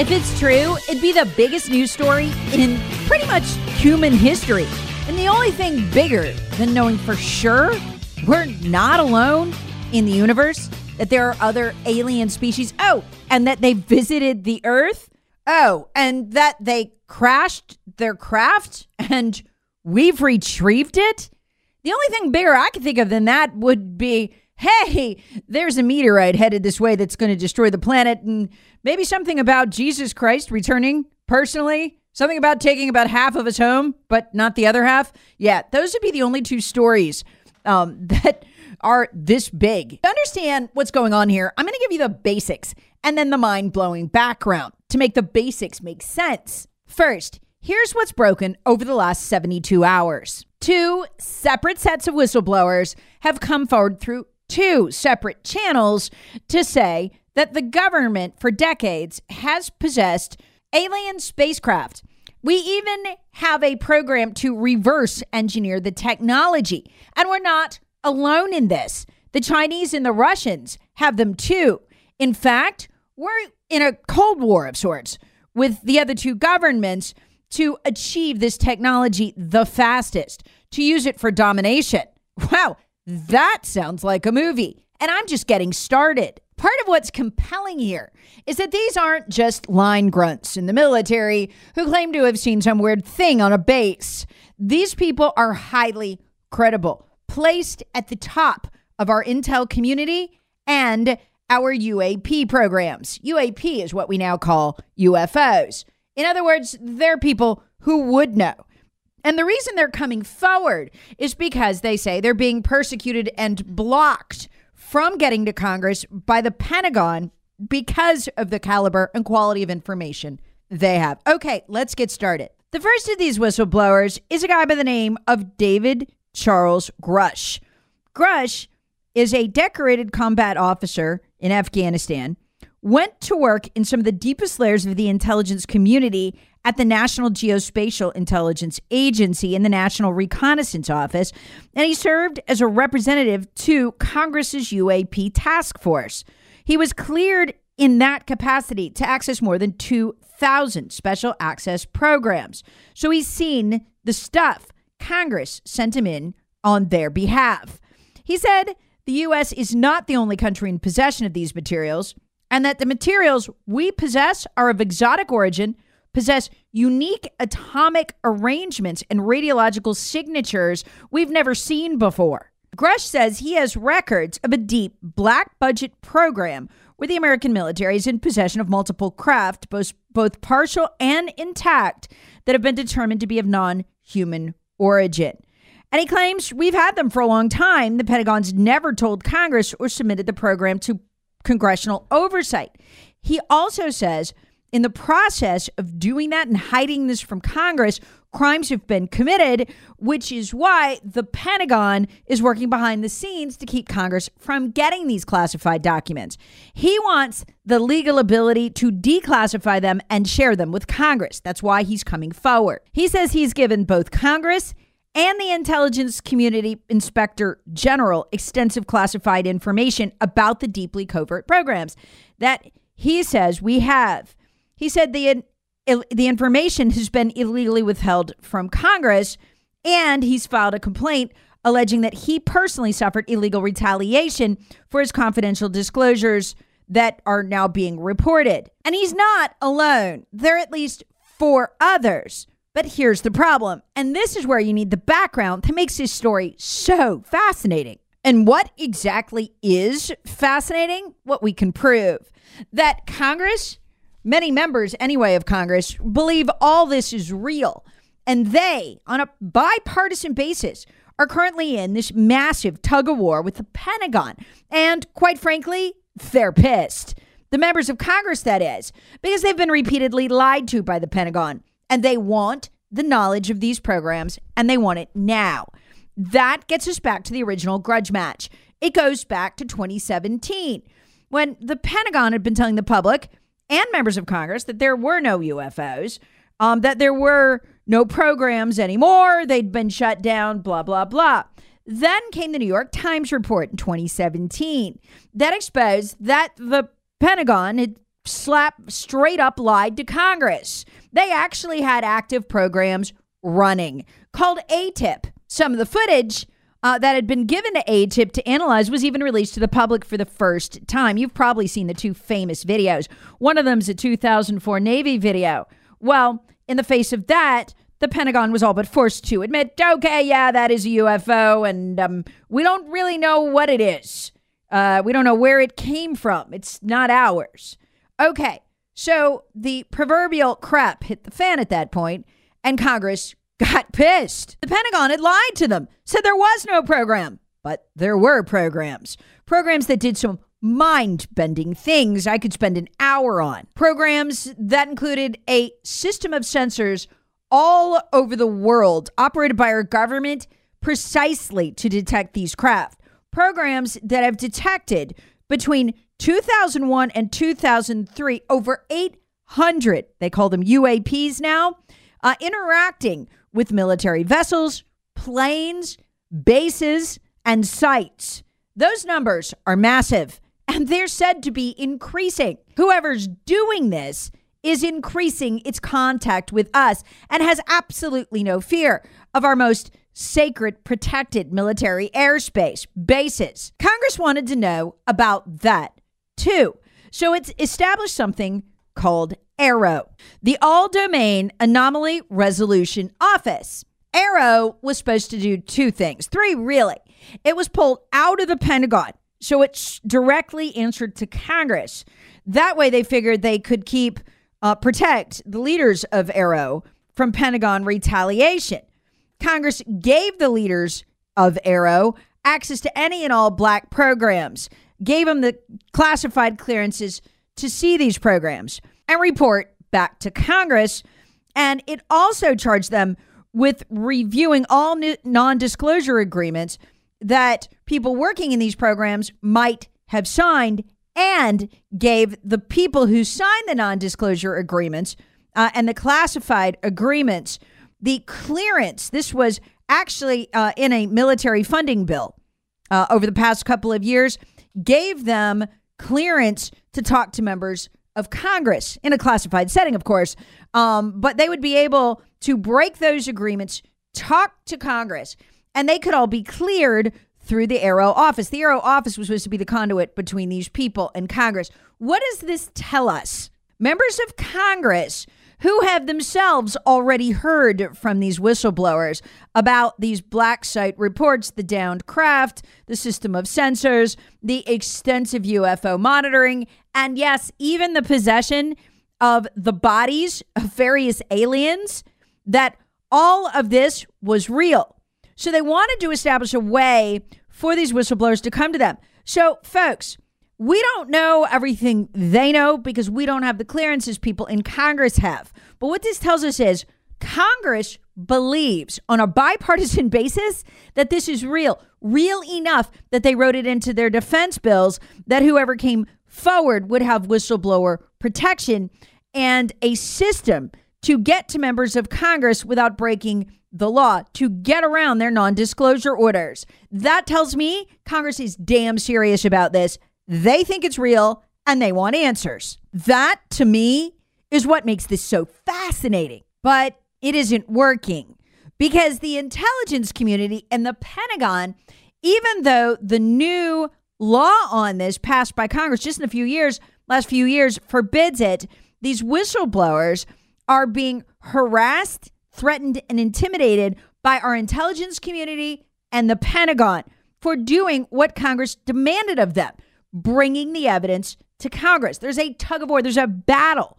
If it's true, it'd be the biggest news story in pretty much human history. And the only thing bigger than knowing for sure we're not alone in the universe, that there are other alien species. Oh, and that they visited the Earth. Oh, and that they crashed their craft and we've retrieved it. The only thing bigger I could think of than that would be hey, there's a meteorite headed this way that's going to destroy the planet, and maybe something about Jesus Christ returning personally. Something about taking about half of us home, but not the other half. Yeah, those would be the only two stories um, that are this big. To understand what's going on here, I'm going to give you the basics and then the mind blowing background to make the basics make sense. First, here's what's broken over the last 72 hours. Two separate sets of whistleblowers have come forward through two separate channels to say that the government for decades has possessed alien spacecraft. We even have a program to reverse engineer the technology. And we're not alone in this. The Chinese and the Russians have them too. In fact, we're in a Cold War of sorts with the other two governments to achieve this technology the fastest, to use it for domination. Wow, that sounds like a movie. And I'm just getting started. Part of what's compelling here is that these aren't just line grunts in the military who claim to have seen some weird thing on a base. These people are highly credible, placed at the top of our intel community and our UAP programs. UAP is what we now call UFOs. In other words, they're people who would know. And the reason they're coming forward is because they say they're being persecuted and blocked from getting to Congress by the Pentagon because of the caliber and quality of information they have. Okay, let's get started. The first of these whistleblowers is a guy by the name of David Charles Grush. Grush is a decorated combat officer in Afghanistan, went to work in some of the deepest layers of the intelligence community at the National Geospatial Intelligence Agency in the National Reconnaissance Office, and he served as a representative to Congress's UAP task force. He was cleared in that capacity to access more than 2,000 special access programs. So he's seen the stuff Congress sent him in on their behalf. He said the U.S. is not the only country in possession of these materials, and that the materials we possess are of exotic origin possess unique atomic arrangements and radiological signatures we've never seen before. Grush says he has records of a deep black budget program where the American military is in possession of multiple craft, both, both partial and intact, that have been determined to be of non human origin. And he claims we've had them for a long time. The Pentagon's never told Congress or submitted the program to congressional oversight. He also says in the process of doing that and hiding this from Congress, crimes have been committed, which is why the Pentagon is working behind the scenes to keep Congress from getting these classified documents. He wants the legal ability to declassify them and share them with Congress. That's why he's coming forward. He says he's given both Congress and the intelligence community inspector general extensive classified information about the deeply covert programs that he says we have. He said the the information has been illegally withheld from Congress, and he's filed a complaint alleging that he personally suffered illegal retaliation for his confidential disclosures that are now being reported. And he's not alone. There are at least four others. But here's the problem, and this is where you need the background that makes this story so fascinating. And what exactly is fascinating? What we can prove that Congress many members, anyway, of Congress believe all this is real. And they, on a bipartisan basis, are currently in this massive tug of war with the Pentagon. And quite frankly, they're pissed. The members of Congress, that is, because they've been repeatedly lied to by the Pentagon. And they want the knowledge of these programs and they want it now. That gets us back to the original grudge match. It goes back to 2017 when the Pentagon had been telling the public and members of Congress that there were no UFOs, um, that there were no programs anymore, they'd been shut down, blah, blah, blah. Then came the New York Times report in 2017 that exposed that the Pentagon had slapped straight up lied to Congress. They actually had active programs running called AATIP. Some of the footage uh, that had been given to AATIP to analyze was even released to the public for the first time. You've probably seen the two famous videos. One of them's a 2004 Navy video. Well, in the face of that, the Pentagon was all but forced to admit, okay, yeah, that is a UFO, and um, we don't really know what it is. Uh, we don't know where it came from. It's not ours. Okay, so the proverbial crap hit the fan at that point, and Congress got pissed. The Pentagon had lied to them, said there was no program, but there were programs. Programs that did some mind bending things I could spend an hour on. Programs that included a system of sensors all over the world operated by our government precisely to detect these craft. Programs that have detected between 2001 and 2003 over 800, they call them UAPs now, uh, interacting with military vessels, planes, bases, and sites. Those numbers are massive and they're said to be increasing. Whoever's doing this is increasing its contact with us and has absolutely no fear of our most sacred, protected military airspace bases. Congress wanted to know about that too. So it's established something called AARO, the All Domain Anomaly Resolution Office. AARO was supposed to do two things, three really. It was pulled out of the Pentagon, so it directly answered to Congress. That way, they figured they could keep uh, protect the leaders of AARO from Pentagon retaliation. Congress gave the leaders of AARO access to any and all black programs, gave them the classified clearances to see these programs and report back to Congress. And it also charged them with reviewing all non disclosure agreements that people working in these programs might have signed and gave the people who signed the non disclosure agreements uh, and the classified agreements the clearance. This was actually uh, in a military funding bill uh, over the past couple of years, gave them clearance to talk to members of Congress in a classified setting, of course. Um, but they would be able to break those agreements, talk to Congress, and they could all be cleared through the AARO office. The AARO office was supposed to be the conduit between these people and Congress. What does this tell us? Members of Congress who have themselves already heard from these whistleblowers about these black site reports, the downed craft, the system of sensors, the extensive UFO monitoring, and yes, even the possession of the bodies of various aliens, that all of this was real. So they wanted to establish a way for these whistleblowers to come to them. So, folks, we don't know everything they know because we don't have the clearances people in Congress have. But what this tells us is Congress believes on a bipartisan basis that this is real, real enough that they wrote it into their defense bills that whoever came forward would have whistleblower protection and a system to get to members of Congress without breaking the law, to get around their non disclosure orders. That tells me Congress is damn serious about this. They think it's real and they want answers. That, to me, is what makes this so fascinating. But it isn't working because the intelligence community and the Pentagon, even though the new law on this passed by Congress just in a few years, last few years, forbids it, these whistleblowers are being harassed, threatened, and intimidated by our intelligence community and the Pentagon for doing what Congress demanded of them, bringing the evidence to Congress. There's a tug of war, there's a battle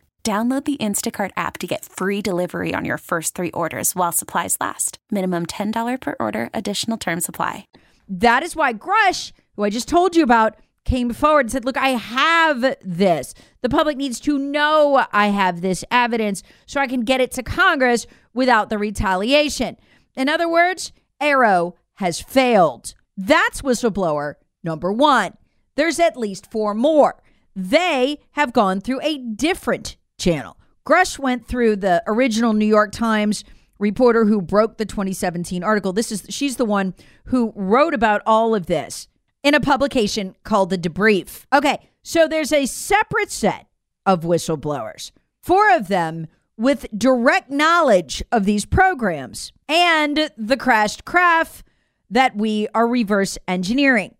Download the Instacart app to get free delivery on your first three orders while supplies last. Minimum $10 per order, additional term supply. That is why Grush, who I just told you about, came forward and said, Look, I have this. The public needs to know I have this evidence so I can get it to Congress without the retaliation. In other words, AARO has failed. That's whistleblower number one. There's at least four more. They have gone through a different channel. Grush went through the original New York Times reporter who broke the 2017 article. This is she's the one who wrote about all of this in a publication called The Debrief. Okay, so there's a separate set of whistleblowers. Four of them with direct knowledge of these programs and the crashed craft that we are reverse engineering.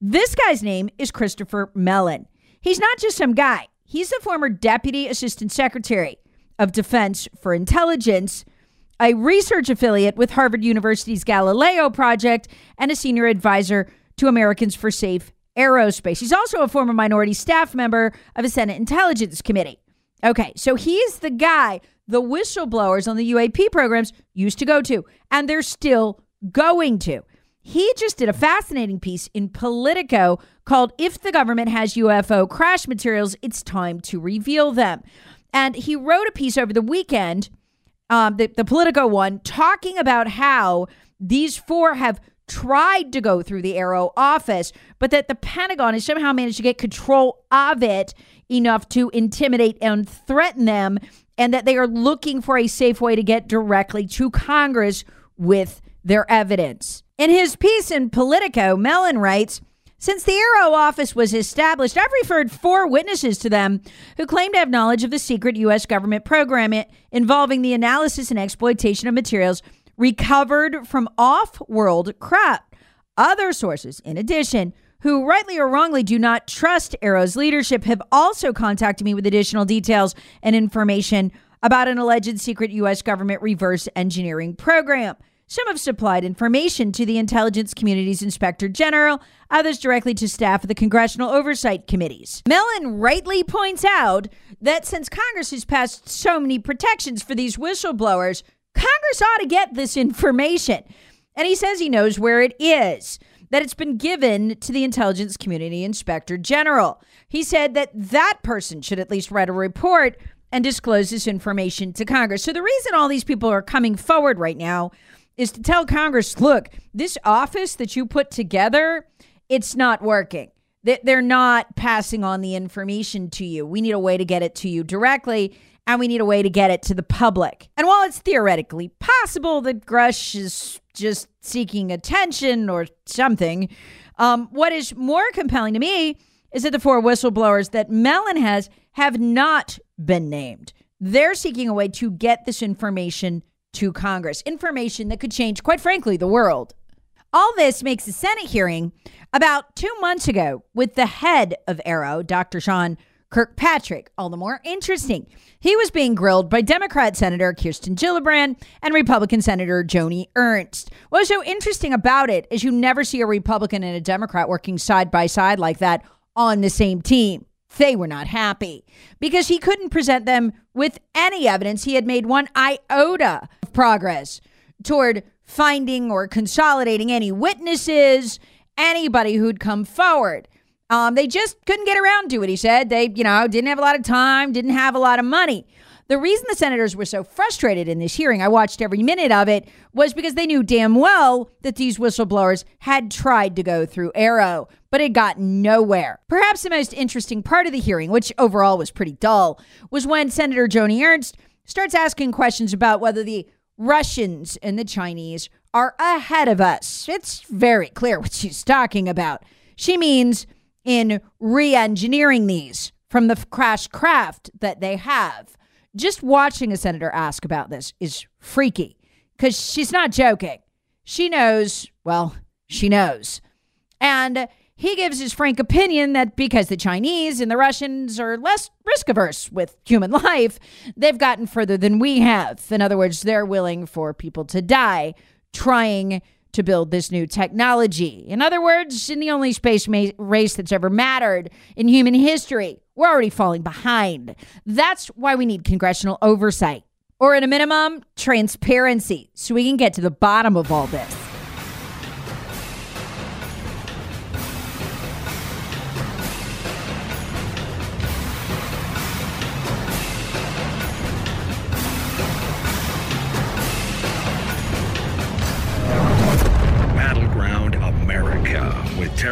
This guy's name is Christopher Mellon. He's not just some guy. He's the former Deputy Assistant Secretary of Defense for Intelligence, a research affiliate with Harvard University's Galileo Project, and a senior advisor to Americans for Safe Aerospace. He's also a former minority staff member of a Senate Intelligence Committee. Okay, so he's the guy the whistleblowers on the UAP programs used to go to, and they're still going to. He just did a fascinating piece in Politico called If the Government Has UFO Crash Materials, It's Time to Reveal Them. And he wrote a piece over the weekend, um, the, the Politico one, talking about how these four have tried to go through the AARO office, but that the Pentagon has somehow managed to get control of it enough to intimidate and threaten them, and that they are looking for a safe way to get directly to Congress with their evidence. In his piece in Politico, Mellon writes, since the AARO office was established, I've referred four witnesses to them who claim to have knowledge of the secret U.S. government program involving the analysis and exploitation of materials recovered from off world craft. Other sources, in addition, who rightly or wrongly do not trust AARO's leadership, have also contacted me with additional details and information about an alleged secret U.S. government reverse engineering program. Some have supplied information to the intelligence community's inspector general, others directly to staff of the congressional oversight committees. Mellon rightly points out that since Congress has passed so many protections for these whistleblowers, Congress ought to get this information. And he says he knows where it is, that it's been given to the intelligence community inspector general. He said that that person should at least write a report and disclose this information to Congress. So the reason all these people are coming forward right now is to tell Congress, look, this office that you put together, it's not working. That They're not passing on the information to you. We need a way to get it to you directly, and we need a way to get it to the public. And while it's theoretically possible that Grush is just seeking attention or something, um, what is more compelling to me is that the four whistleblowers that Mellon has have not been named. They're seeking a way to get this information to Congress. Information that could change, quite frankly, the world. All this makes a Senate hearing about two months ago with the head of AARO, Dr. Sean Kirkpatrick, all the more interesting. He was being grilled by Democrat Senator Kirsten Gillibrand and Republican Senator Joni Ernst. What's so interesting about it is you never see a Republican and a Democrat working side by side like that on the same team. They were not happy because he couldn't present them with any evidence he had made one iota of progress toward finding or consolidating any witnesses, anybody who'd come forward. Um, they just couldn't get around to it, he said. They, you know, didn't have a lot of time, didn't have a lot of money. The reason the senators were so frustrated in this hearing, I watched every minute of it, was because they knew damn well that these whistleblowers had tried to go through AARO, but it got nowhere. Perhaps the most interesting part of the hearing, which overall was pretty dull, was when Senator Joni Ernst starts asking questions about whether the Russians and the Chinese are ahead of us. It's very clear what she's talking about. She means in re engineering these from the crash craft that they have. Just watching a senator ask about this is freaky because she's not joking. She knows, well, she knows. And he gives his frank opinion that because the Chinese and the Russians are less risk averse with human life, they've gotten further than we have. In other words, they're willing for people to die trying to build this new technology. In other words, in the only space ma- race that's ever mattered in human history, we're already falling behind. That's why we need congressional oversight, or at a minimum, transparency, so we can get to the bottom of all this.